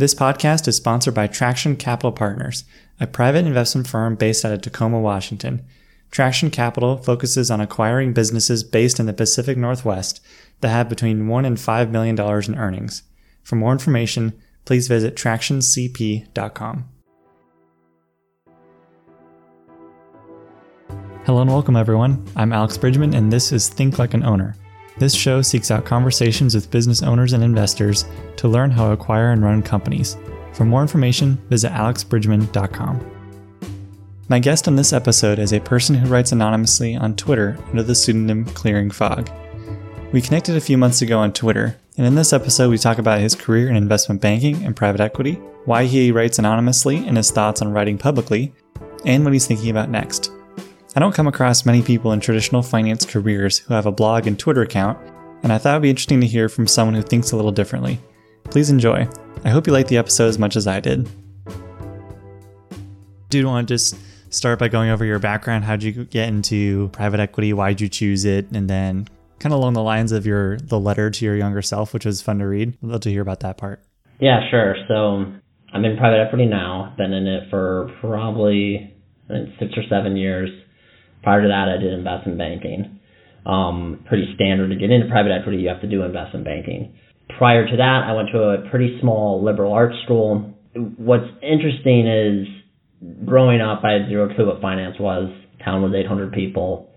This podcast is sponsored by Traction Capital Partners, a private investment firm based out of Tacoma, Washington. Traction Capital focuses on acquiring businesses based in the Pacific Northwest that have between 1 and 5 million dollars in earnings. For more information, please visit tractioncp.com. Hello and welcome everyone. I'm Alex Bridgman and this is Think Like an Owner. This show seeks out conversations with business owners and investors to learn how to acquire and run companies. For more information, visit alexbridgman.com. My guest on this episode is a person who writes anonymously on Twitter under the pseudonym Clearing Fog. We connected a few months ago on Twitter, and in this episode, we talk about his career in investment banking and private equity, why he writes anonymously, and his thoughts on writing publicly, and what he's thinking about next. I don't come across many people in traditional finance careers who have a blog and Twitter account, and I thought it would be interesting to hear from someone who thinks a little differently. Please enjoy. I hope you liked the episode as much as I did. Do you want to just start by going over your background? How'd you get into private equity? Why'd you choose it? And then kind of along the lines of your the letter to your younger self, which was fun to read. I'd love to hear about that part. Yeah, sure. So I'm in private equity now. Been in it for probably six or seven years. Prior to that, I did investment banking. Um, pretty standard to get into private equity, you have to do investment banking. Prior to that, I went to a pretty small liberal arts school. What's interesting is growing up, I had zero clue what finance was. Town was 800 people.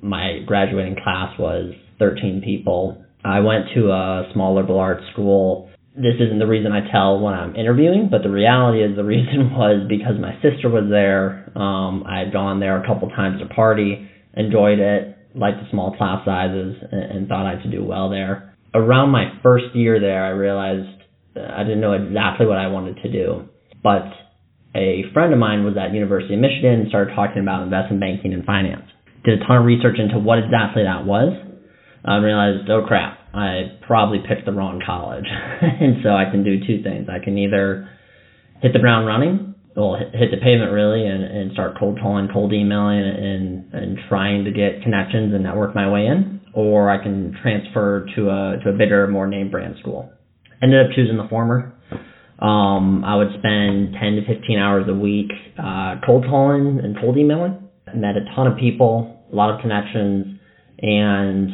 My graduating class was 13 people. I went to a small liberal arts school this isn't the reason I tell when I'm interviewing, but the reality is the reason was because my sister was there. Um, I had gone there a couple times to party, enjoyed it, liked the small class sizes, and, and thought I could do well there. Around my first year there, I realized I didn't know exactly what I wanted to do, but a friend of mine was at University of Michigan and started talking about investment banking and finance. Did a ton of research into what exactly that was. I realized, oh crap, I probably picked the wrong college. and so I can do two things. I can either hit the ground running, well, hit the pavement really, and, and start cold calling, cold emailing, and, and trying to get connections and network my way in, or I can transfer to a, to a bigger, more name brand school. Ended up choosing the former. Um, I would spend 10 to 15 hours a week uh, cold calling and cold emailing. Met a ton of people, a lot of connections, and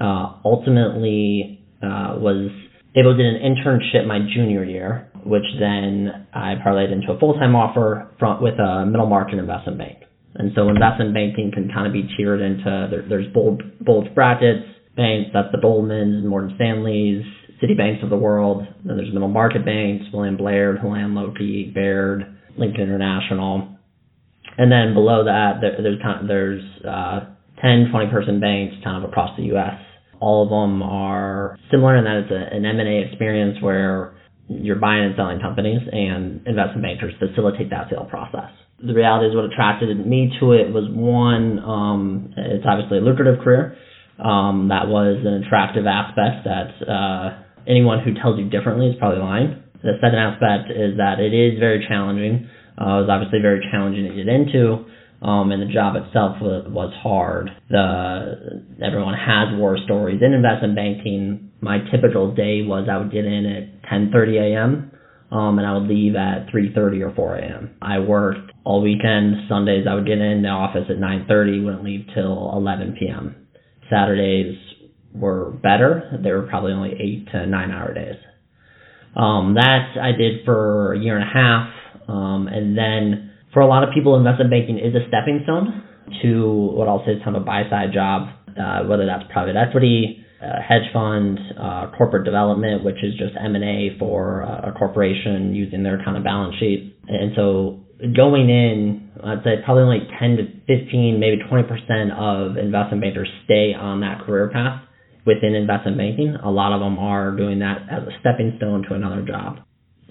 uh, ultimately uh, was able to do an internship my junior year, which then I parlayed into a full-time offer from, with a middle market investment bank. And so investment banking can kind of be tiered into there, there's bulge bulge brackets banks, that's the Goldmans, Morgan Stanleys, Citibanks of the world. Then there's middle market banks, William Blair, Houlihan Lokey, Baird, Lincoln International. And then below that, there, there's kind of, there's uh, 10, 20 person banks kind of across the U.S. All of them are similar in that it's a, an M&A experience where you're buying and selling companies and investment bankers facilitate that sale process. The reality is what attracted me to it was one, um, it's obviously a lucrative career. Um, that was an attractive aspect that uh, anyone who tells you differently is probably lying. The second aspect is that it is very challenging. Uh, it was obviously very challenging to get into um, and the job itself was, hard. The everyone has war stories in investment banking. My typical day was I would get in at 10:30 a.m. Um, and I would leave at 3:30 or 4 a.m. I worked all weekend. Sundays I would get in the office at 9:30, wouldn't leave till 11 p.m. Saturdays were better. They were probably only eight to nine hour days. Um, that I did for a year and a half, um, and then for a lot of people, investment banking is a stepping stone to what I'll say is kind of a buy side job, uh, whether that's private equity, uh, hedge fund, uh, corporate development, which is just M&A for uh, a corporation using their kind of balance sheet. And so going in, I'd say probably only 10 to 15, maybe 20% of investment bankers stay on that career path within investment banking. A lot of them are doing that as a stepping stone to another job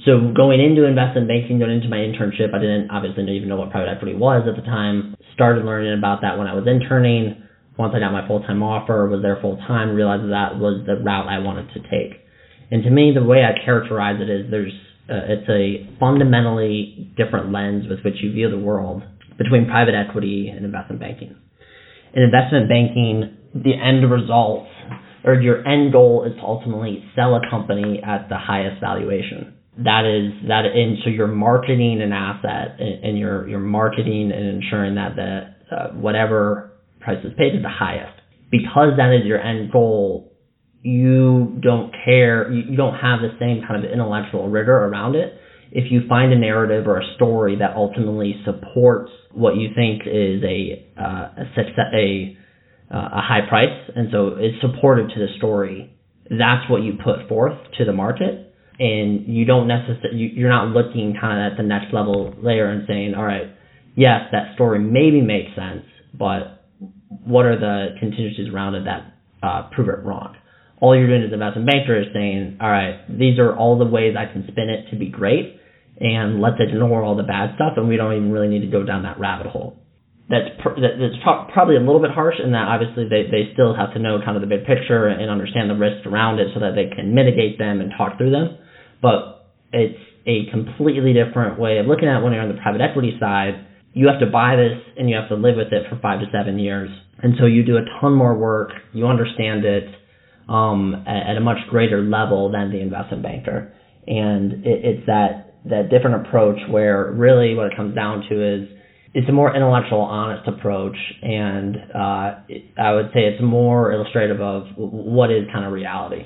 so going into investment banking, going into my internship, I didn't obviously even know what private equity was at the time. Started learning about that when I was interning. Once I got my full time offer, was there full time, realized that was the route I wanted to take. And to me, the way I characterize it is there's uh, it's a fundamentally different lens with which you view the world between private equity and investment banking. In investment banking, the end result or your end goal is to ultimately sell a company at the highest valuation that is that and so you're marketing an asset and you're you're marketing and ensuring that the uh, whatever price is paid is the highest. Because that is your end goal you don't care you, don't have the same kind of intellectual rigor around it. If you find a narrative or a story that ultimately supports what you think is a uh, a, success, a uh, a high price and so it's supportive to the story that's what you put forth to the market and you don't necessarily you, you're not looking kind of at the next level layer and saying, all right, yes, that story maybe makes sense, but what are the contingencies around it that uh, prove it wrong? All you're doing as an investment banker is saying, all right, these are all the ways I can spin it to be great, and let's ignore all the bad stuff, and we don't even really need to go down that rabbit hole. That's pr- that's probably a little bit harsh in that obviously they, they still have to know kind of the big picture and understand the risks around it so that they can mitigate them and talk through them but it's a completely different way of looking at it when you're on the private equity side. You have to buy this and you have to live with it for five to seven years. And so you do a ton more work, you understand it um, at, at, a much greater level than the investment banker. And it, it's that, that different approach where really what it comes down to is it's a more intellectual, honest approach, and uh, I would say it's more illustrative of what is kind of reality.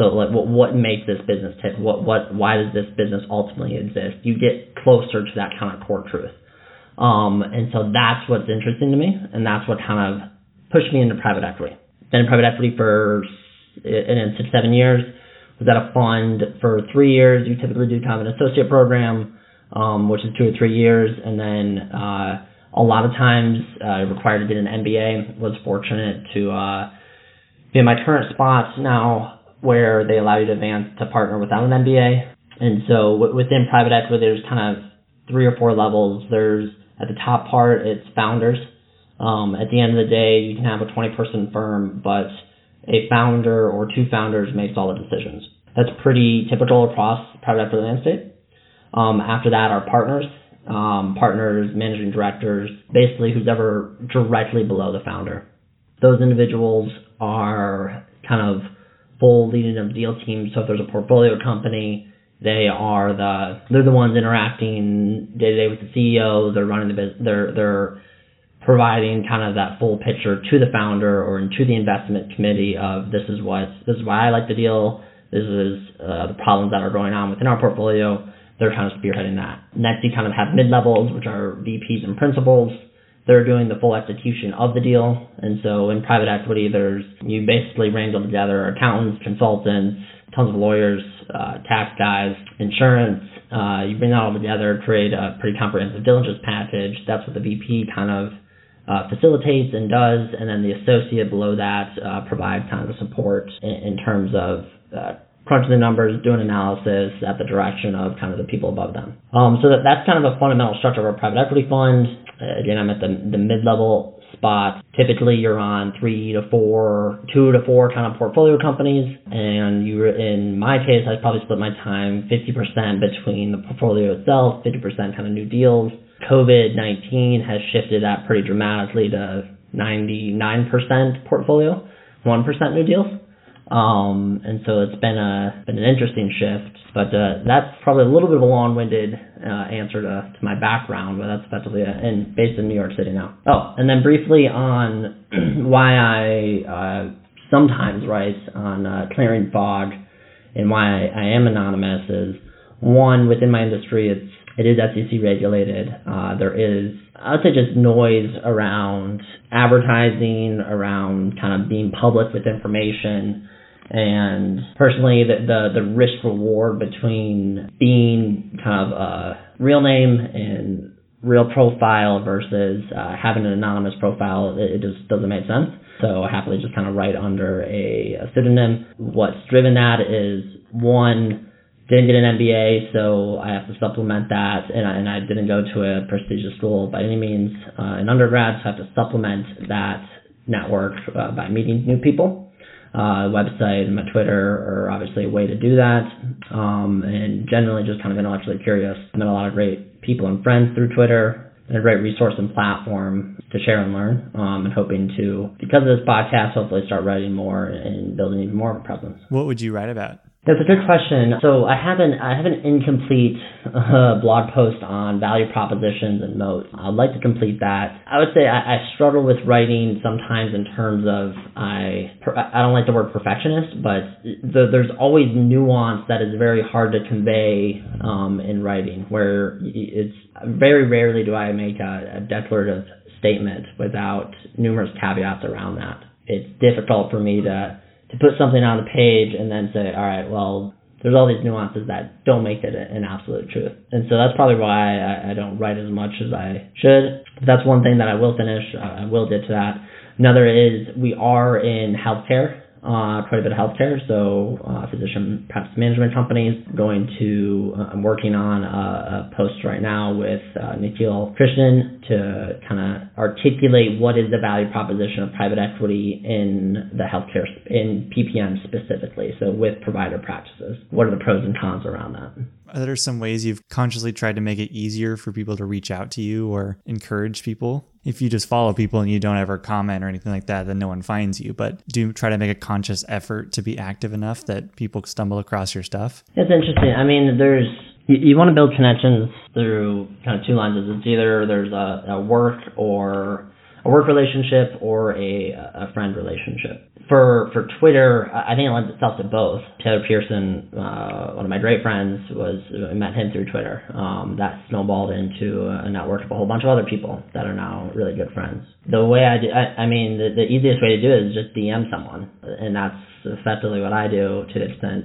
So like what what makes this business tick? What what why does this business ultimately exist? You get closer to that kind of core truth. Um, and so that's what's interesting to me, and that's what kind of pushed me into private equity. Been in private equity for in six seven years. Was at a fund for three years. You typically do kind of an associate program, um, which is two or three years, and then uh, a lot of times uh, required to get an MBA. Was fortunate to uh, be in my current spot now where they allow you to advance to partner without an MBA. And so within private equity, there's kind of three or four levels. There's at the top part, it's founders. Um, at the end of the day, you can have a 20 person firm, but a founder or two founders makes all the decisions. That's pretty typical across private equity landscape. Um, after that are partners, um, partners, managing directors, basically who's ever directly below the founder. Those individuals are kind of full leading of deal teams. So if there's a portfolio company, they are the they're the ones interacting day to day with the CEO. They're running the business. They're they're providing kind of that full picture to the founder or to the investment committee of this is what this is why I like the deal. This is uh, the problems that are going on within our portfolio. They're kind of spearheading that. Next, you kind of have mid levels, which are VPs and principals they're doing the full execution of the deal. And so in private equity, there's you basically wrangle together accountants, consultants, tons of lawyers, uh, tax guys, insurance. Uh, you bring that all together, create a pretty comprehensive diligence package. That's what the VP kind of uh, facilitates and does, and then the associate below that uh, provides kind of support in, in terms of uh, crunching the numbers, doing analysis at the direction of kind of the people above them. Um, so that, that's kind of a fundamental structure of a private equity fund. Again, I'm at the, the mid-level spot. Typically, you're on three to four, two to four kind of portfolio companies, and you in my case, I probably split my time 50% between the portfolio itself, 50% kind of new deals. COVID-19 has shifted that pretty dramatically to 99% portfolio, 1% new deals. Um, and so it's been a been an interesting shift, but uh, that's probably a little bit of a long-winded uh, answer to, to my background, but that's effectively and based in New York City now. Oh, and then briefly on why I uh, sometimes write on uh, clearing fog and why I, I am anonymous is one within my industry it's it is SEC regulated. Uh, there is, I would say, just noise around advertising, around kind of being public with information. And personally, the, the, the risk reward between being kind of a real name and real profile versus uh, having an anonymous profile, it, it, just doesn't make sense. So I happily just kind of write under a, a pseudonym. What's driven that is one, didn't get an MBA, so I have to supplement that, and I, and I didn't go to a prestigious school by any means uh, in undergrad, so I have to supplement that network uh, by meeting new people uh, website and my Twitter are obviously a way to do that. Um, and generally just kind of intellectually curious. I met a lot of great people and friends through Twitter and a great resource and platform to share and learn. Um, and hoping to, because of this podcast, hopefully start writing more and building even more of a presence. What would you write about? That's a good question. So I have an I have an incomplete uh, blog post on value propositions and moats. I'd like to complete that. I would say I, I struggle with writing sometimes in terms of I I don't like the word perfectionist, but the, there's always nuance that is very hard to convey um, in writing. Where it's very rarely do I make a, a declarative statement without numerous caveats around that. It's difficult for me to to put something on a page and then say, all right, well, there's all these nuances that don't make it an absolute truth. And so that's probably why I, I don't write as much as I should. That's one thing that I will finish. I will get to that. Another is we are in healthcare uh, quite a bit of healthcare, so uh, physician practice management companies. Going to, uh, I'm working on a, a, post right now with uh, Nikhil Krishnan to kind of articulate what is the value proposition of private equity in the healthcare, in PPM specifically, so with provider practices. What are the pros and cons around that? Are there some ways you've consciously tried to make it easier for people to reach out to you or encourage people? If you just follow people and you don't ever comment or anything like that, then no one finds you. But do you try to make a conscious effort to be active enough that people stumble across your stuff? It's interesting. I mean, there's you, you want to build connections through kind of two lines. It's either there's a, a work or a work relationship or a, a friend relationship for for Twitter, I think it lends itself to both. Taylor Pearson, uh, one of my great friends, was I met him through Twitter. Um, that snowballed into a network of a whole bunch of other people that are now really good friends. The way I do, I, I mean, the, the easiest way to do it is just DM someone, and that's effectively what I do to the extent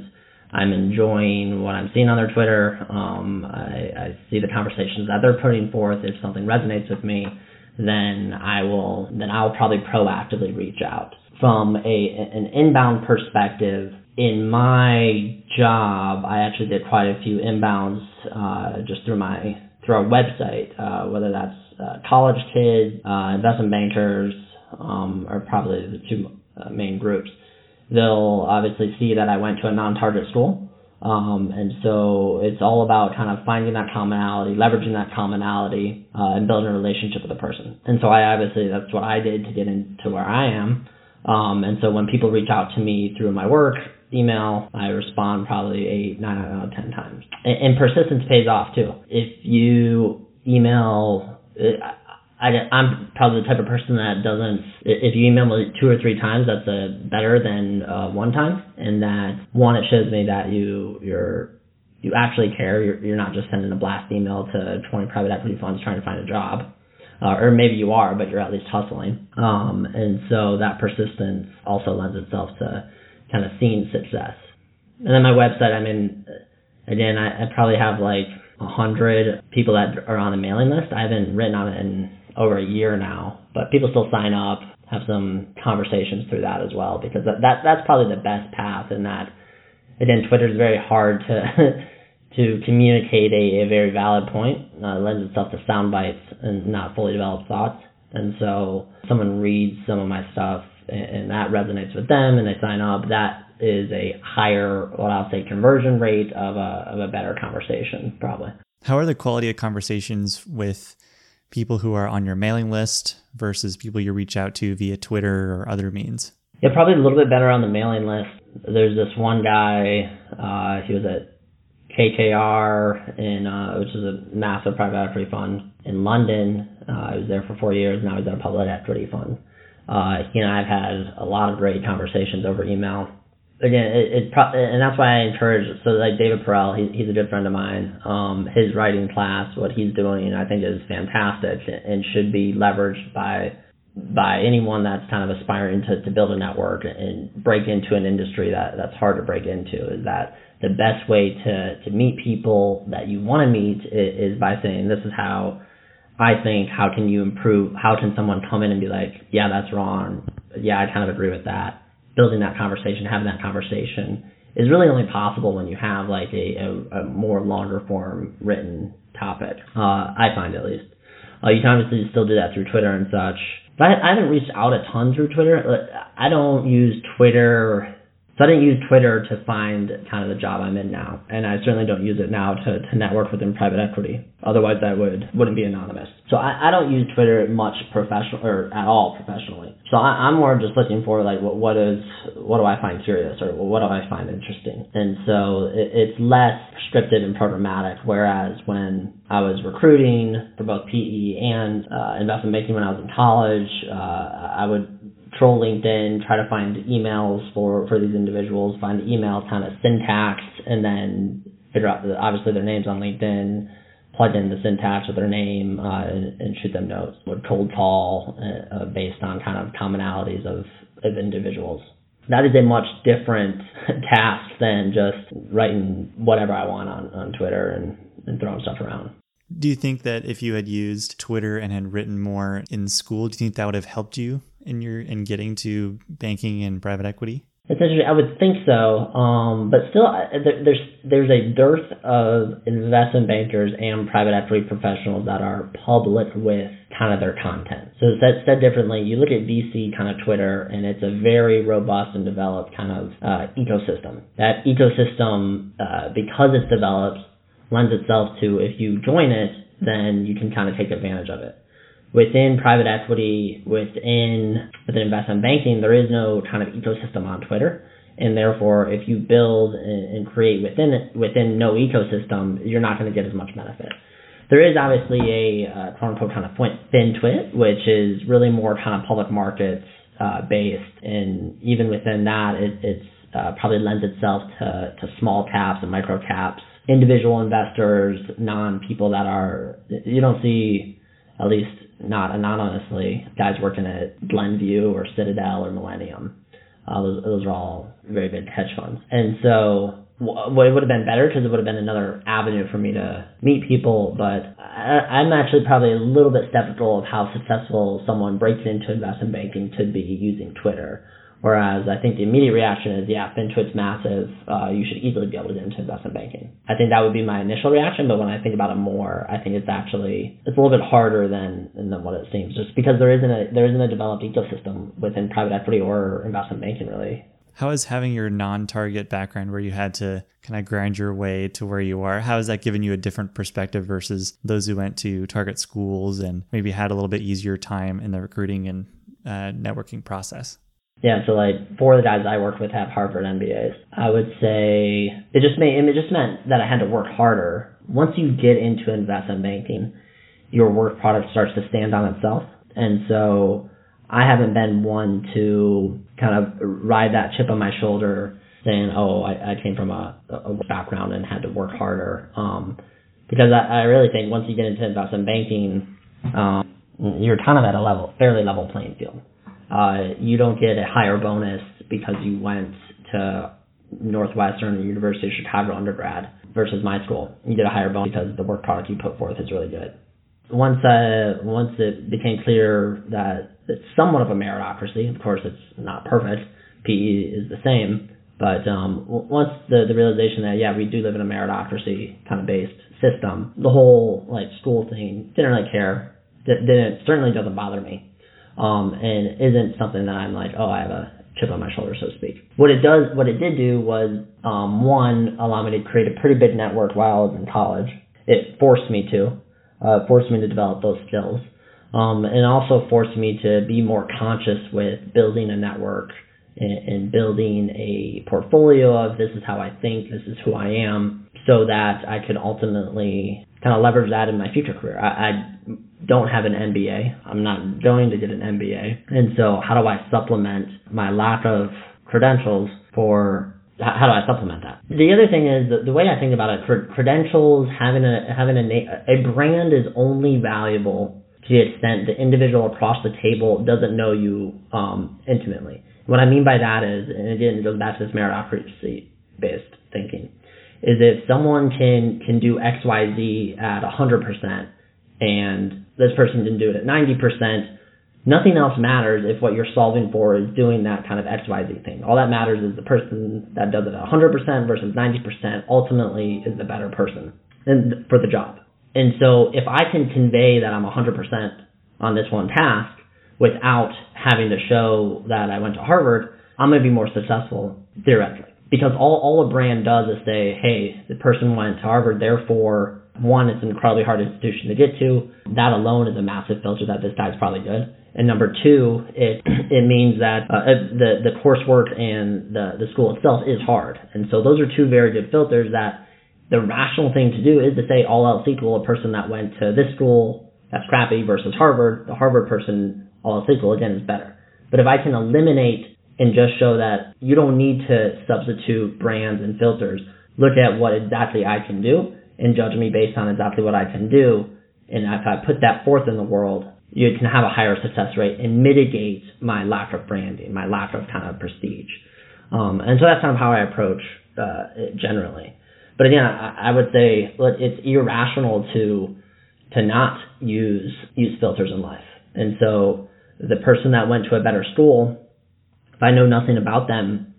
I'm enjoying what I'm seeing on their Twitter. Um, I, I see the conversations that they're putting forth. If something resonates with me, then I will then I'll probably proactively reach out from a an inbound perspective, in my job, I actually did quite a few inbounds uh, just through my through our website, uh, whether that's uh, college kids, uh, investment bankers, um, are probably the two uh, main groups. They'll obviously see that I went to a non-target school, um, and so it's all about kind of finding that commonality, leveraging that commonality, uh, and building a relationship with the person. And so I obviously that's what I did to get into where I am. Um, and so when people reach out to me through my work email, I respond probably eight, nine out of ten times. And, and persistence pays off too. If you email, I, I'm probably the type of person that doesn't. If you email me two or three times, that's a better than uh, one time, and that one it shows me that you you're you actually care. You're, you're not just sending a blast email to 20 private equity funds trying to find a job uh, or maybe you are, but you're at least hustling. Um, and so that persistence also lends itself to kind of seeing success. And then my website, I mean, again, I, I probably have like a hundred people that are on the mailing list. I haven't written on it in over a year now, but people still sign up, have some conversations through that as well, because that, that that's probably the best path. In that, again, Twitter is very hard to to communicate a, a very valid point. Uh, lends itself to sound bites and not fully developed thoughts. And so someone reads some of my stuff and, and that resonates with them and they sign up. That is a higher, what I'll say, conversion rate of a, of a better conversation, probably. How are the quality of conversations with people who are on your mailing list versus people you reach out to via Twitter or other means? Yeah, probably a little bit better on the mailing list. There's this one guy, uh, he was at KKR, in, uh, which is a massive private equity fund in London. Uh, I was there for four years. Now he's at a public equity fund. Uh, he and I have had a lot of great conversations over email. Again, it, it pro- and that's why I encourage. So like David Perell, he, he's a good friend of mine. Um, his writing class, what he's doing, I think is fantastic and should be leveraged by by anyone that's kind of aspiring to, to build a network and break into an industry that, that's hard to break into is that the best way to, to meet people that you want to meet is, is by saying, this is how I think, how can you improve? How can someone come in and be like, yeah, that's wrong. Yeah, I kind of agree with that. Building that conversation, having that conversation is really only possible when you have like a, a, a more longer form written topic. Uh, I find at least. Uh, you can obviously still do that through Twitter and such. But I, I haven't reached out a ton through Twitter. I don't use Twitter So I didn't use Twitter to find kind of the job I'm in now, and I certainly don't use it now to, to network within private equity. Otherwise, I would wouldn't be anonymous. So I, I don't use Twitter much professional or at all professionally. So I, I'm more just looking for like what what is what do I find curious or what do I find interesting, and so it, it's less scripted and programmatic. Whereas when I was recruiting for both PE and uh, investment banking when I was in college, uh, I would troll LinkedIn, try to find emails for, for these individuals, find the email kind of syntax, and then figure out the, obviously their names on LinkedIn, plug in the syntax of their name, uh, and, and, shoot them notes. Would cold call uh, uh, based on kind of commonalities of, of individuals. That is a much different task than just writing whatever I want on, on Twitter and, and throwing stuff around. Do you think that if you had used Twitter and had written more in school, do you think that would have helped you in your in getting to banking and private equity? It's interesting. I would think so, um, but still, there's there's a dearth of investment bankers and private equity professionals that are public with kind of their content. So said, said differently, you look at VC kind of Twitter, and it's a very robust and developed kind of uh, ecosystem. That ecosystem, uh, because it's developed, lends itself to if you join it, then you can kind of take advantage of it within private equity, within within investment banking, there is no kind of ecosystem on Twitter. And therefore, if you build and create within it, within no ecosystem, you're not going to get as much benefit. There is obviously a uh, quote unquote kind of FinTwit, which is really more kind of public markets uh, based, and even within that, it, it's uh, probably lends itself to, to small caps and micro caps, individual investors, non people that are you don't see at least not anonymously, guys working at Glenview or Citadel or Millennium. Uh, those, those are all very big hedge funds. And so what it would have been better because it would have been another avenue for me to meet people. But I, I'm actually probably a little bit skeptical of how successful someone breaks into investment banking to be using Twitter Whereas I think the immediate reaction is, yeah, FinTwit's massive. Uh, you should easily be able to get into investment banking. I think that would be my initial reaction, but when I think about it more, I think it's actually it's a little bit harder than than what it seems, just because there isn't a there isn't a developed ecosystem within private equity or investment banking really. How is having your non-target background, where you had to kind of grind your way to where you are, how has that given you a different perspective versus those who went to target schools and maybe had a little bit easier time in the recruiting and uh, networking process? Yeah, so like four of the guys I worked with have Harvard MBAs. I would say it just made it just meant that I had to work harder. Once you get into investment banking, your work product starts to stand on itself. And so I haven't been one to kind of ride that chip on my shoulder saying, oh, I, I came from a, a background and had to work harder. Um, because I, I really think once you get into investment banking, um, you're kind of at a level, fairly level playing field uh, you don't get a higher bonus because you went to Northwestern or University of Chicago undergrad versus my school. You get a higher bonus because the work product you put forth is really good. Once uh, once it became clear that it's somewhat of a meritocracy, of course it's not perfect. PE is the same, but um, once the the realization that yeah we do live in a meritocracy kind of based system, the whole like school thing didn't really care. Didn't certainly doesn't bother me um, and isn't something that I'm like, oh, I have a chip on my shoulder, so to speak. What it does, what it did do was, um, one, allow me to create a pretty big network while I was in college. It forced me to, uh, forced me to develop those skills, um, and also forced me to be more conscious with building a network and, and building a portfolio of this is how I think, this is who I am, so that I could ultimately kind of leverage that in my future career. I, I don't have an MBA. I'm not going to get an MBA. And so how do I supplement my lack of credentials for how do I supplement that? The other thing is the, the way I think about it, credentials, having a having a a brand is only valuable to the extent the individual across the table doesn't know you um, intimately. What I mean by that is, and again, it goes back to this meritocracy based thinking, is if someone can can do X Y Z at 100% and this person didn't do it at 90%, nothing else matters if what you're solving for is doing that kind of XYZ thing. All that matters is the person that does it at 100% versus 90% ultimately is the better person and for the job. And so if I can convey that I'm 100% on this one task without having to show that I went to Harvard, I'm going to be more successful theoretically. Because all, all a brand does is say, hey, the person went to Harvard, therefore, one, it's an incredibly hard institution to get to. That alone is a massive filter that this guy's probably good. And number two, it it means that uh, the the coursework and the the school itself is hard. And so those are two very good filters that the rational thing to do is to say all else equal, a person that went to this school that's crappy versus Harvard, the Harvard person all else equal again is better. But if I can eliminate and just show that you don't need to substitute brands and filters, look at what exactly I can do and judge me based on exactly what I can do. And if I put that forth in the world, you can have a higher success rate and mitigate my lack of branding, my lack of kind of prestige. Um, and so that's kind of how I approach uh, it generally. But again, I, I would say look, it's irrational to to not use use filters in life. And so the person that went to a better school, if I know nothing about them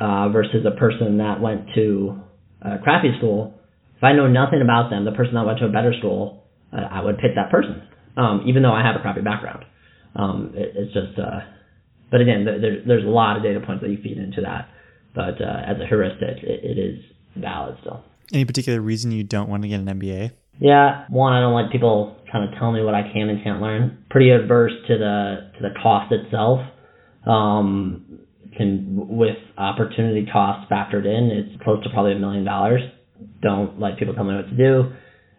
uh, versus a person that went to a crappy school, if I know nothing about them, the person that went to a better school, uh, I would pick that person um, even though I have a crappy background. Um, it, it's just, uh, but again, there, there's a lot of data points that you feed into that. But uh, as a heuristic, it, it is valid still. Any particular reason you don't want to get an MBA? Yeah, one, I don't like people kind of telling me what I can and can't learn. Pretty adverse to the to the cost itself. Um, can with opportunity cost factored in, it's close to probably a million dollars. Don't like people telling me what to do.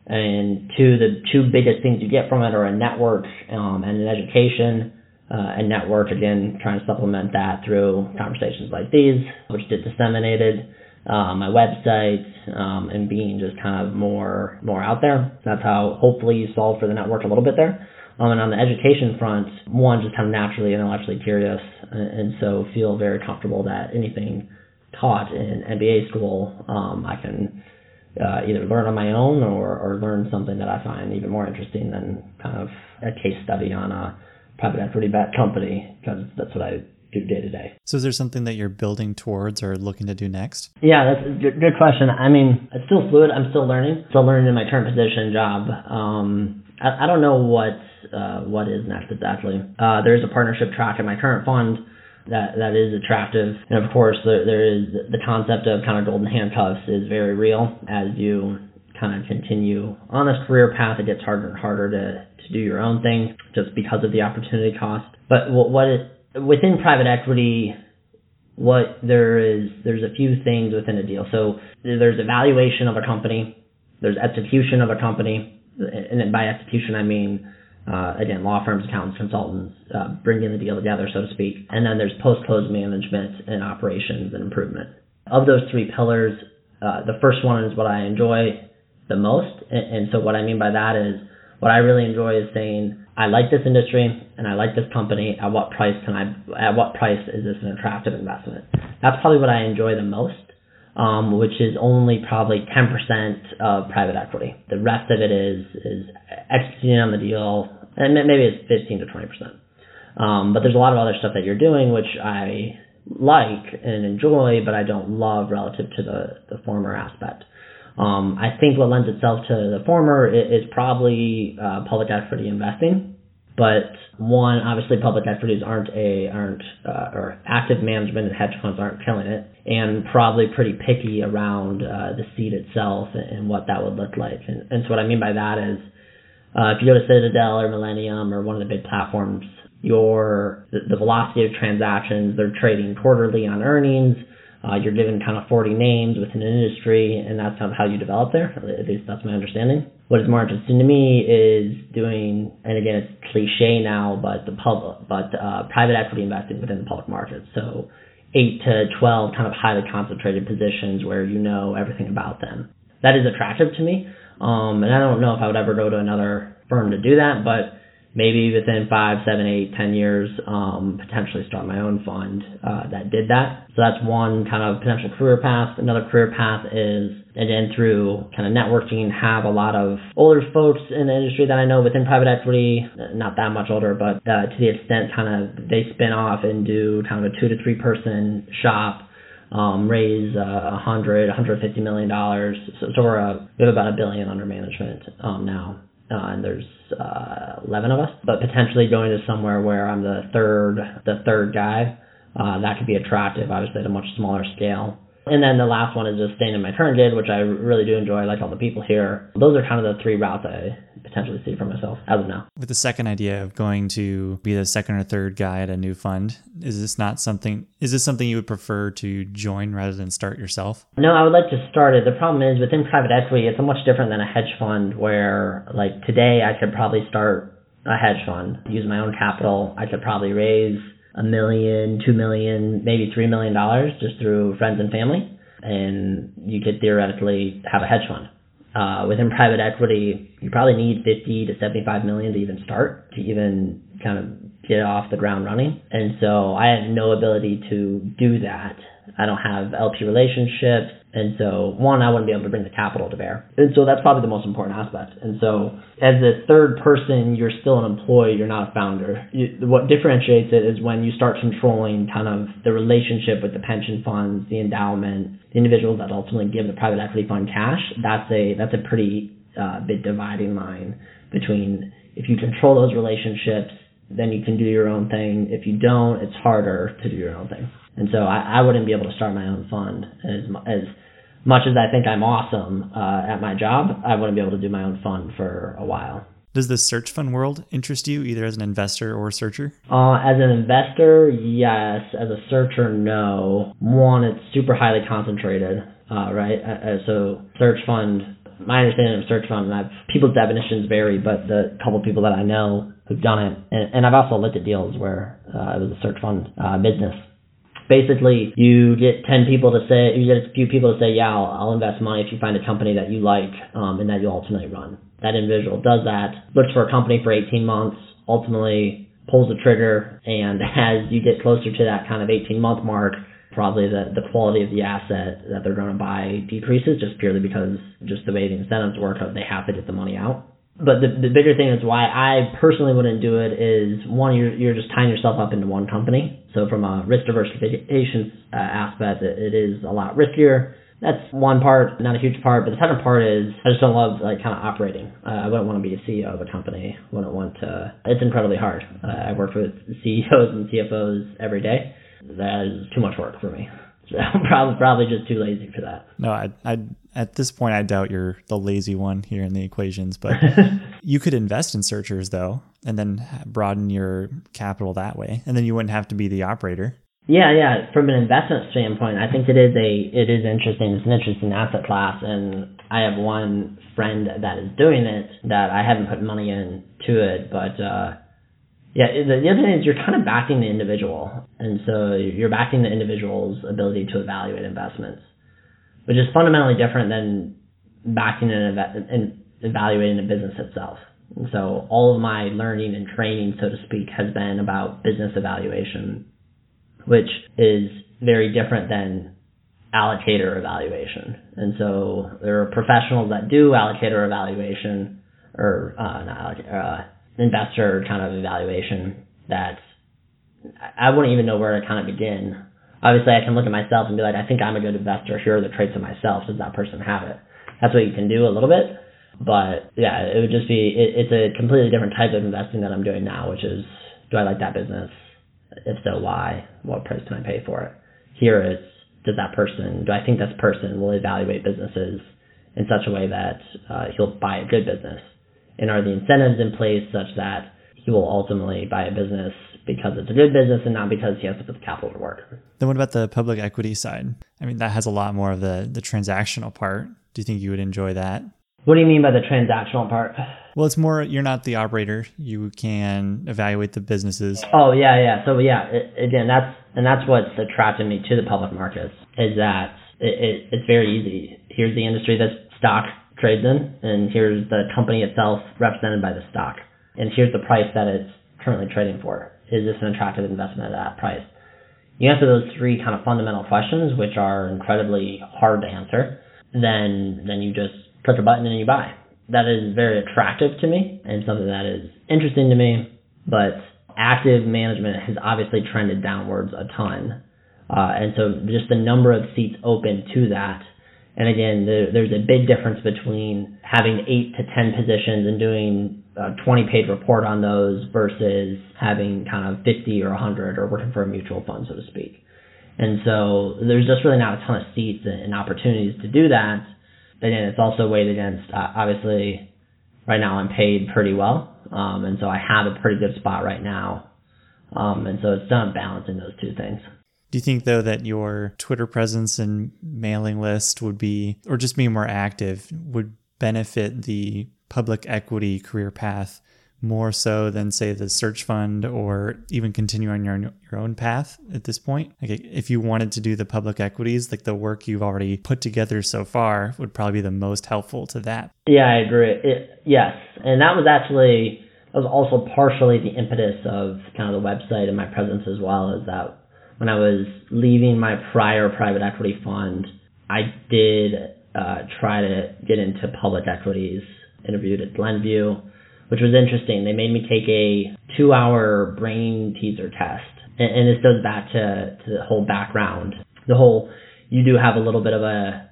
And two, the two biggest things you get from it are a network um, and an education. Uh, and network again, trying to supplement that through conversations like these, which get disseminated. Uh, my website um, and being just kind of more more out there. That's how hopefully you solve for the network a little bit there. Um, and on the education front, one just kind of naturally intellectually curious, and, and so feel very comfortable that anything taught in MBA school, um, I can uh, either learn on my own or, or learn something that I find even more interesting than kind of a case study on a private equity backed company because that's what I do day to day. So, is there something that you're building towards or looking to do next? Yeah, that's a good, good question. I mean, it's still fluid. I'm still learning. Still learning in my current position job. Um, I, I don't know what uh, what is next exactly. Uh, there's a partnership track in my current fund that that is attractive. And of course, there, there is the concept of kind of golden handcuffs is very real as you kind of continue on this career path. It gets harder and harder to to do your own thing just because of the opportunity cost. But what, it, within private equity, what there is there's a few things within a deal. So there's evaluation of a company, there's execution of a company, and by execution I mean uh, again, law firms, accountants, consultants, uh, bringing the deal together, so to speak. And then there's post-close management and operations and improvement. Of those three pillars, uh, the first one is what I enjoy the most. And, and so what I mean by that is what I really enjoy is saying, I like this industry and I like this company. At what price can I, at what price is this an attractive investment? That's probably what I enjoy the most um, which is only probably 10% of private equity. The rest of it is is executing on the deal, and maybe it's 15 to 20%. Um, but there's a lot of other stuff that you're doing, which I like and enjoy, but I don't love relative to the, the former aspect. Um, I think what lends itself to the former is, is probably uh, public equity investing. But one, obviously, public equities aren't a aren't uh, or active management and hedge funds aren't killing it, and probably pretty picky around uh, the seed itself and, and what that would look like. And, and so what I mean by that is, uh, if you go to Citadel or Millennium or one of the big platforms, your the, the velocity of transactions they're trading quarterly on earnings. Uh, you're given kind of 40 names within an industry, and that's how you develop there. At least that's my understanding what is more interesting to me is doing, and again, it's cliche now, but the public, but uh, private equity investing within the public market. So eight to twelve kind of highly concentrated positions where you know everything about them. That is attractive to me, um, and I don't know if I would ever go to another firm to do that, but maybe within five, seven, eight, ten years, um, potentially start my own fund uh, that did that. So that's one kind of potential career path. Another career path is, again, through kind of networking, have a lot of older folks in the industry that I know within private equity, not that much older, but uh, to the extent kind of they spin off and do kind of a two to three person shop. Um, raise uh, a uh, hundred, 150 million dollars. So, so we're a, we have about a billion under management um, now uh, and there's uh, 11 of us, but potentially going to somewhere where I'm the third, the third guy, uh, that could be attractive, obviously at a much smaller scale. And then the last one is just staying in my current gig, which I really do enjoy. I like all the people here. Those are kind of the three routes I potentially see for myself as of now. With the second idea of going to be the second or third guy at a new fund, is this not something? Is this something you would prefer to join rather than start yourself? No, I would like to start it. The problem is within private equity, it's much different than a hedge fund. Where like today, I could probably start a hedge fund, use my own capital. I could probably raise a million, two million, maybe three million dollars just through friends and family, and you could theoretically have a hedge fund. Uh, within private equity, you probably need 50 to 75 million to even start, to even kind of get off the ground running. And so I have no ability to do that. I don't have LP relationships. And so, one, I wouldn't be able to bring the capital to bear. And so that's probably the most important aspect. And so, as a third person, you're still an employee, you're not a founder. You, what differentiates it is when you start controlling kind of the relationship with the pension funds, the endowment, the individuals that ultimately give the private equity fund cash. That's a that's a pretty uh, big dividing line between if you control those relationships, then you can do your own thing. If you don't, it's harder to do your own thing. And so I, I wouldn't be able to start my own fund as as much as I think I'm awesome uh, at my job, I wouldn't be able to do my own fund for a while. Does the search fund world interest you, either as an investor or a searcher? Uh, as an investor, yes. As a searcher, no. One, it's super highly concentrated, uh, right? Uh, uh so, search fund. My understanding of search fund, and I've, people's definitions vary, but the couple of people that I know who've done it, and, and I've also looked at deals where uh, it was a search fund uh, business basically you get 10 people to say, you get a few people to say, yeah, I'll, I'll invest money if you find a company that you like um, and that you ultimately run. That individual does that, looks for a company for 18 months, ultimately pulls the trigger, and as you get closer to that kind of 18 month mark, probably the, the quality of the asset that they're going to buy decreases just purely because just the way the incentives work, they have to get the money out but the, the bigger thing is why I personally wouldn't do it is one, you're, you're just tying yourself up into one company. So from a risk diversification uh, aspect, it, it is a lot riskier. That's one part, not a huge part. But the second part is I just don't love like kind of operating. Uh, I wouldn't want to be a CEO of a company. Wouldn't want to. It's incredibly hard. Uh, I work with CEOs and CFOs every day. That is too much work for me. So I'm probably probably just too lazy for that. No, I I at this point I doubt you're the lazy one here in the equations, but you could invest in searchers though, and then broaden your capital that way, and then you wouldn't have to be the operator. Yeah, yeah. From an investment standpoint, I think it is a it is interesting. It's an interesting asset class, and I have one friend that is doing it that I haven't put money into it, but uh, yeah, the, the other thing is you're kind of backing the individual, and so you're backing the individual's ability to evaluate investments, which is fundamentally different than backing and, and evaluating the business itself. And so all of my learning and training, so to speak, has been about business evaluation, which is very different than allocator evaluation. And so there are professionals that do allocator evaluation, or uh, not allocator, uh, investor kind of evaluation that I wouldn't even know where to kind of begin. Obviously, I can look at myself and be like, I think I'm a good investor. Here are the traits of myself. Does that person have it? That's what you can do a little bit. But yeah, it would just be, it, it's a completely different type of investing that I'm doing now, which is, do I like that business? If so, why? What price can I pay for it? Here is, does that person, do I think this person will evaluate businesses in such a way that uh, he'll buy a good business? and are the incentives in place such that he will ultimately buy a business because it's a good business and not because he has to put the capital to work. Then what about the public equity side? I mean, that has a lot more of the, the transactional part. Do you think you would enjoy that? What do you mean by the transactional part? Well, it's more you're not the operator. You can evaluate the businesses. Oh yeah, yeah. So yeah, it, again, that's and that's what's attracted me to the public markets is that it, it, it's very easy. Here's the industry that's stock trades in, and here's the company itself represented by the stock, and here's the price that it's currently trading for. Is this an attractive investment at that price? You answer those three kind of fundamental questions, which are incredibly hard to answer, then then you just click a button and you buy. That is very attractive to me and something that is interesting to me, but active management has obviously trended downwards a ton. Uh, and so just the number of seats open to that And again, there, there's a big difference between having eight to 10 positions and doing a 20 page report on those versus having kind of 50 or 100 or working for a mutual fund, so to speak. And so there's just really not a ton of seats and opportunities to do that. But then it's also weighed against, uh, obviously, right now I'm paid pretty well. Um, and so I have a pretty good spot right now. Um, and so it's done balancing those two things. Do you think though that your Twitter presence and mailing list would be, or just being more active, would benefit the public equity career path more so than say the search fund or even continue on your your own path at this point? Like if you wanted to do the public equities like the work you've already put together so far would probably be the most helpful to that. Yeah i agree. It, yes. And that was actually that was also partially the impetus of kind of the website and my presence as well is that when i was leaving my prior private equity fund i did uh, try to get into public equities interviewed at glenview which was interesting. They made me take a two hour brain teaser test. And, and this goes back to, to the whole background. The whole, you do have a little bit of a,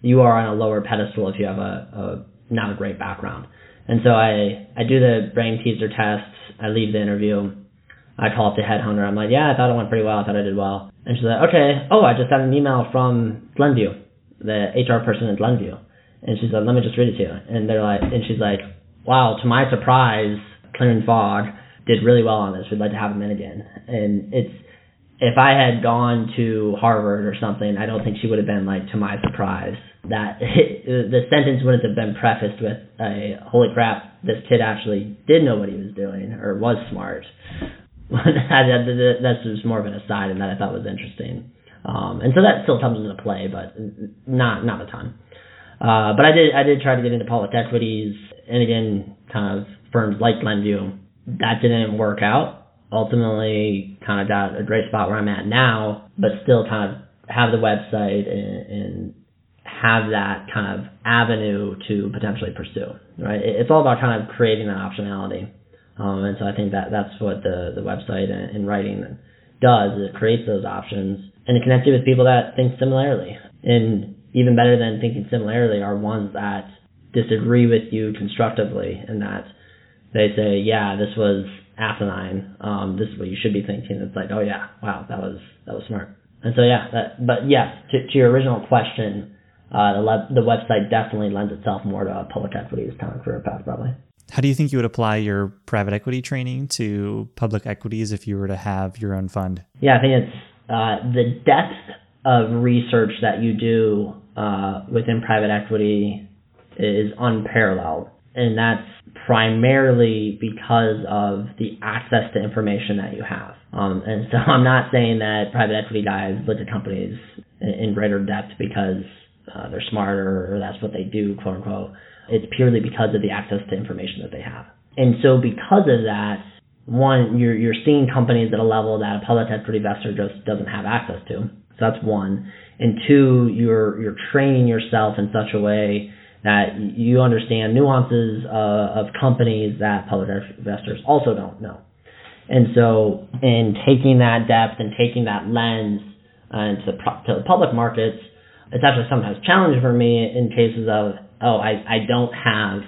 you are on a lower pedestal if you have a, a not a great background. And so I, I do the brain teaser test. I leave the interview. I call up the headhunter. I'm like, yeah, I thought it went pretty well. I thought I did well. And she's like, okay. Oh, I just got an email from Glenview, the HR person at Glenview. And she's like, let me just read it to you. And they're like, and she's like, wow, to my surprise, Clearing Fogg did really well on this. We'd like to have him in again. And it's if I had gone to Harvard or something, I don't think she would have been like, to my surprise. That the sentence wouldn't have been prefaced with a holy crap, this kid actually did know what he was doing or was smart. That's just more of an aside, and that I thought was interesting. Um, and so that still comes into play, but not not a ton. Uh, but I did I did try to get into public equities and again, kind of firms like Glenview. That didn't work out. Ultimately, kind of got a great spot where I'm at now, but still kind of have the website and, and have that kind of avenue to potentially pursue. Right? It's all about kind of creating that optionality. Um, and so I think that that's what the the website and, and writing does. is It creates those options and it connects you with people that think similarly. And even better than thinking similarly are ones that disagree with you constructively and that they say, yeah, this was asinine. Um, this is what you should be thinking. It's like, oh yeah, wow, that was that was smart. And so yeah, that, but yes, to, to your original question, uh, the, le- the website definitely lends itself more to public equities of career path probably. How do you think you would apply your private equity training to public equities if you were to have your own fund? Yeah, I think it's uh, the depth of research that you do uh, within private equity is unparalleled. And that's primarily because of the access to information that you have. Um, and so I'm not saying that private equity guys look at companies in, greater depth because uh, they're smarter or that's what they do, quote unquote. It's purely because of the access to information that they have. And so because of that, one, you're, you're seeing companies at a level that a public equity investor just doesn't have access to. So that's one. And two, you're, you're training yourself in such a way that you understand nuances uh, of companies that public investors also don't know. And so, in taking that depth and taking that lens uh, into the, to the public markets, it's actually sometimes challenging for me in cases of, oh, I, I don't have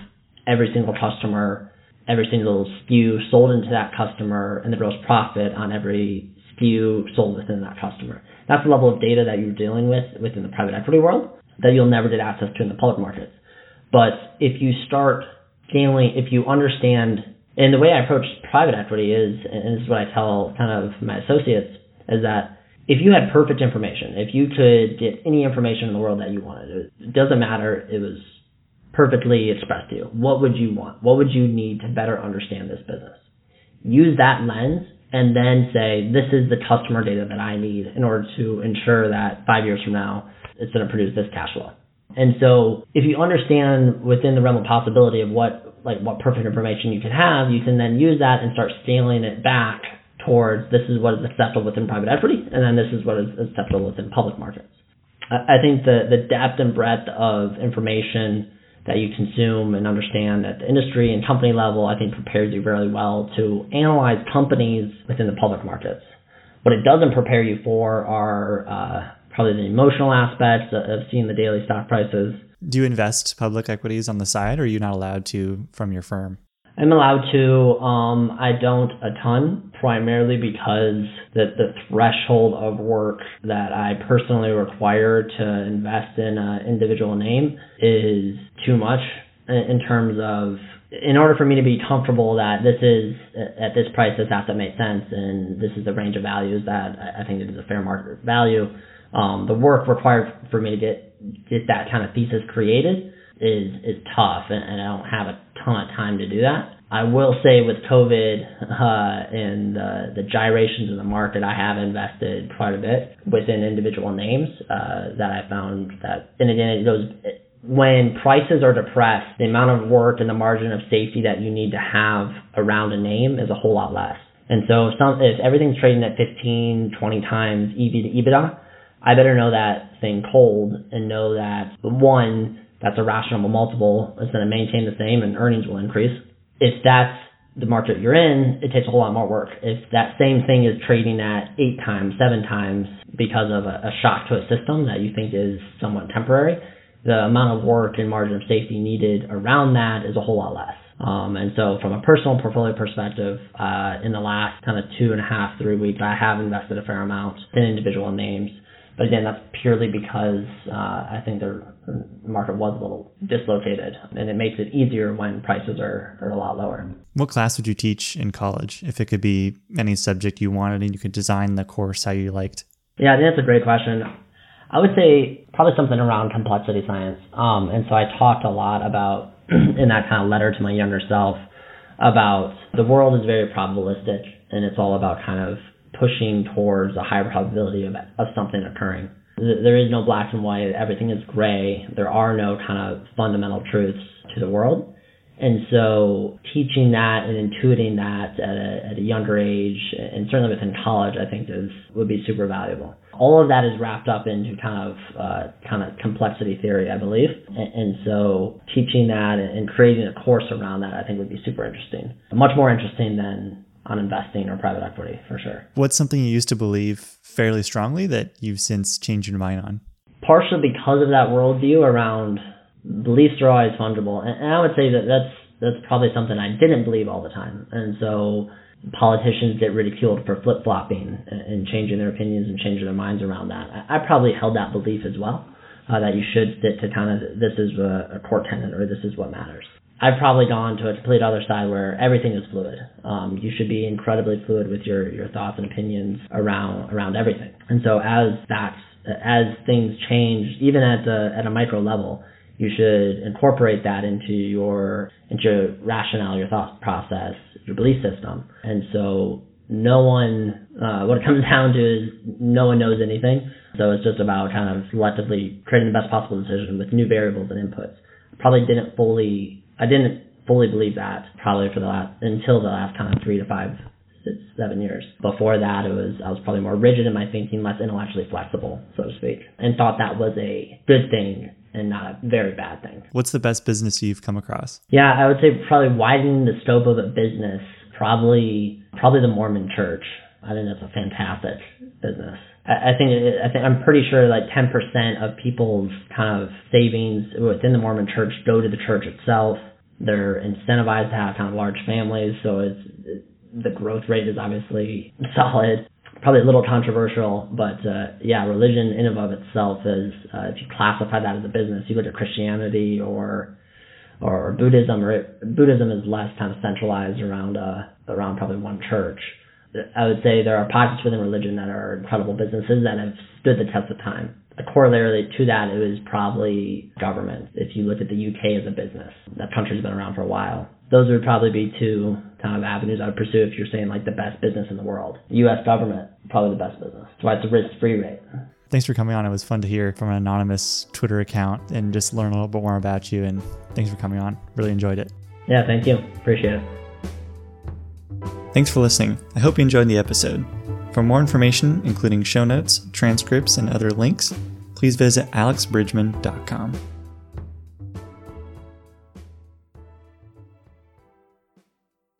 every single customer, every single SKU sold into that customer, and the gross profit on every SKU sold within that customer. That's the level of data that you're dealing with within the private equity world that you'll never get access to in the public markets. But if you start scaling, if you understand, and the way I approach private equity is, and this is what I tell kind of my associates, is that if you had perfect information, if you could get any information in the world that you wanted, it doesn't matter, it was perfectly expressed to you. What would you want? What would you need to better understand this business? Use that lens and then say, this is the customer data that I need in order to ensure that five years from now, it's going to produce this cash flow. And so if you understand within the realm of possibility of what like what perfect information you can have, you can then use that and start scaling it back towards this is what is acceptable within private equity, and then this is what is acceptable within public markets. I think the the depth and breadth of information that you consume and understand at the industry and company level, I think prepares you very well to analyze companies within the public markets. What it doesn't prepare you for are uh, probably the emotional aspects of seeing the daily stock prices. Do you invest public equities on the side, or are you not allowed to from your firm? I'm allowed to. Um, I don't a ton, primarily because the, the threshold of work that I personally require to invest in an individual name is too much in terms of in order for me to be comfortable that this is at this price this asset makes sense and this is the range of values that I think it is a fair market value. Um, the work required for me to get get that kind of thesis created is is tough, and, and I don't have a ton of time to do that. I will say with COVID uh, and uh, the gyrations in the market, I have invested quite a bit within individual names uh, that I found that, and again, it goes when prices are depressed, the amount of work and the margin of safety that you need to have around a name is a whole lot less. And so if, some, if everything's trading at 15, 20 times EV to EBITDA, I better know that thing cold and know that one, that's a rational multiple. It's going to maintain the same and earnings will increase. If that's the market you're in, it takes a whole lot more work. If that same thing is trading at eight times, seven times because of a, a shock to a system that you think is somewhat temporary, the amount of work and margin of safety needed around that is a whole lot less. Um, and so from a personal portfolio perspective, uh, in the last kind of two and a half, three weeks, I have invested a fair amount in individual names. But again, that's purely because uh, I think the market was a little dislocated, and it makes it easier when prices are, are a lot lower. What class would you teach in college? If it could be any subject you wanted and you could design the course how you liked? Yeah, I think that's a great question. I would say probably something around complexity science. Um, and so I talked a lot about in that kind of letter to my younger self about the world is very probabilistic and it's all about kind of pushing towards a higher probability of, of something occurring. There is no black and white. Everything is gray. There are no kind of fundamental truths to the world. And so teaching that and intuiting that at a, at a younger age, and certainly within college, I think is would be super valuable. All of that is wrapped up into kind of uh, kind of complexity theory, I believe. And, and so teaching that and creating a course around that, I think would be super interesting. Much more interesting than on investing or private equity for sure. What's something you used to believe fairly strongly that you've since changed your mind on? Partially because of that worldview around beliefs are always fungible, and, and I would say that that's that's probably something I didn't believe all the time, and so politicians get ridiculed for flip flopping and changing their opinions and changing their minds around that. I, I probably held that belief as well. Uh, that you should stick to kind of this is a, a core tenet or this is what matters. I've probably gone to a complete other side where everything is fluid. Um, you should be incredibly fluid with your, your thoughts and opinions around around everything. And so as that as things change, even at the at a micro level, you should incorporate that into your into your rationale, your thought process, your belief system. And so no one uh, what it comes down to is no one knows anything. So it's just about kind of selectively creating the best possible decision with new variables and inputs. Probably didn't fully I didn't fully believe that probably for the last until the last kind of three to five six, seven years. Before that, it was I was probably more rigid in my thinking, less intellectually flexible, so to speak, and thought that was a good thing and not a very bad thing. What's the best business you've come across? Yeah, I would say probably widening the scope of a business. Probably, probably the Mormon Church. I think that's a fantastic business. I, think I think I'm pretty sure like 10% of people's kind of savings within the Mormon Church go to the church itself. They're incentivized to have kind of large families, so it's the growth rate is obviously solid probably a little controversial, but uh, yeah, religion in and of itself is uh, if you classify that as a business, you look at Christianity or or Buddhism, or it, Buddhism is less kind of centralized around uh, around probably one church. I would say there are pockets within religion that are incredible businesses that have stood the test of time. A corollary to that is probably government. If you look at the UK as a business, that country's been around for a while those would probably be two kind of avenues I would pursue if you're saying like the best business in the world. U.S. government, probably the best business. That's why it's a risk-free rate. Thanks for coming on. It was fun to hear from an anonymous Twitter account and just learn a little bit more about you. And thanks for coming on. Really enjoyed it. Yeah, thank you. Appreciate it. Thanks for listening. I hope you enjoyed the episode. For more information, including show notes, transcripts, and other links, please visit alexbridgeman.com.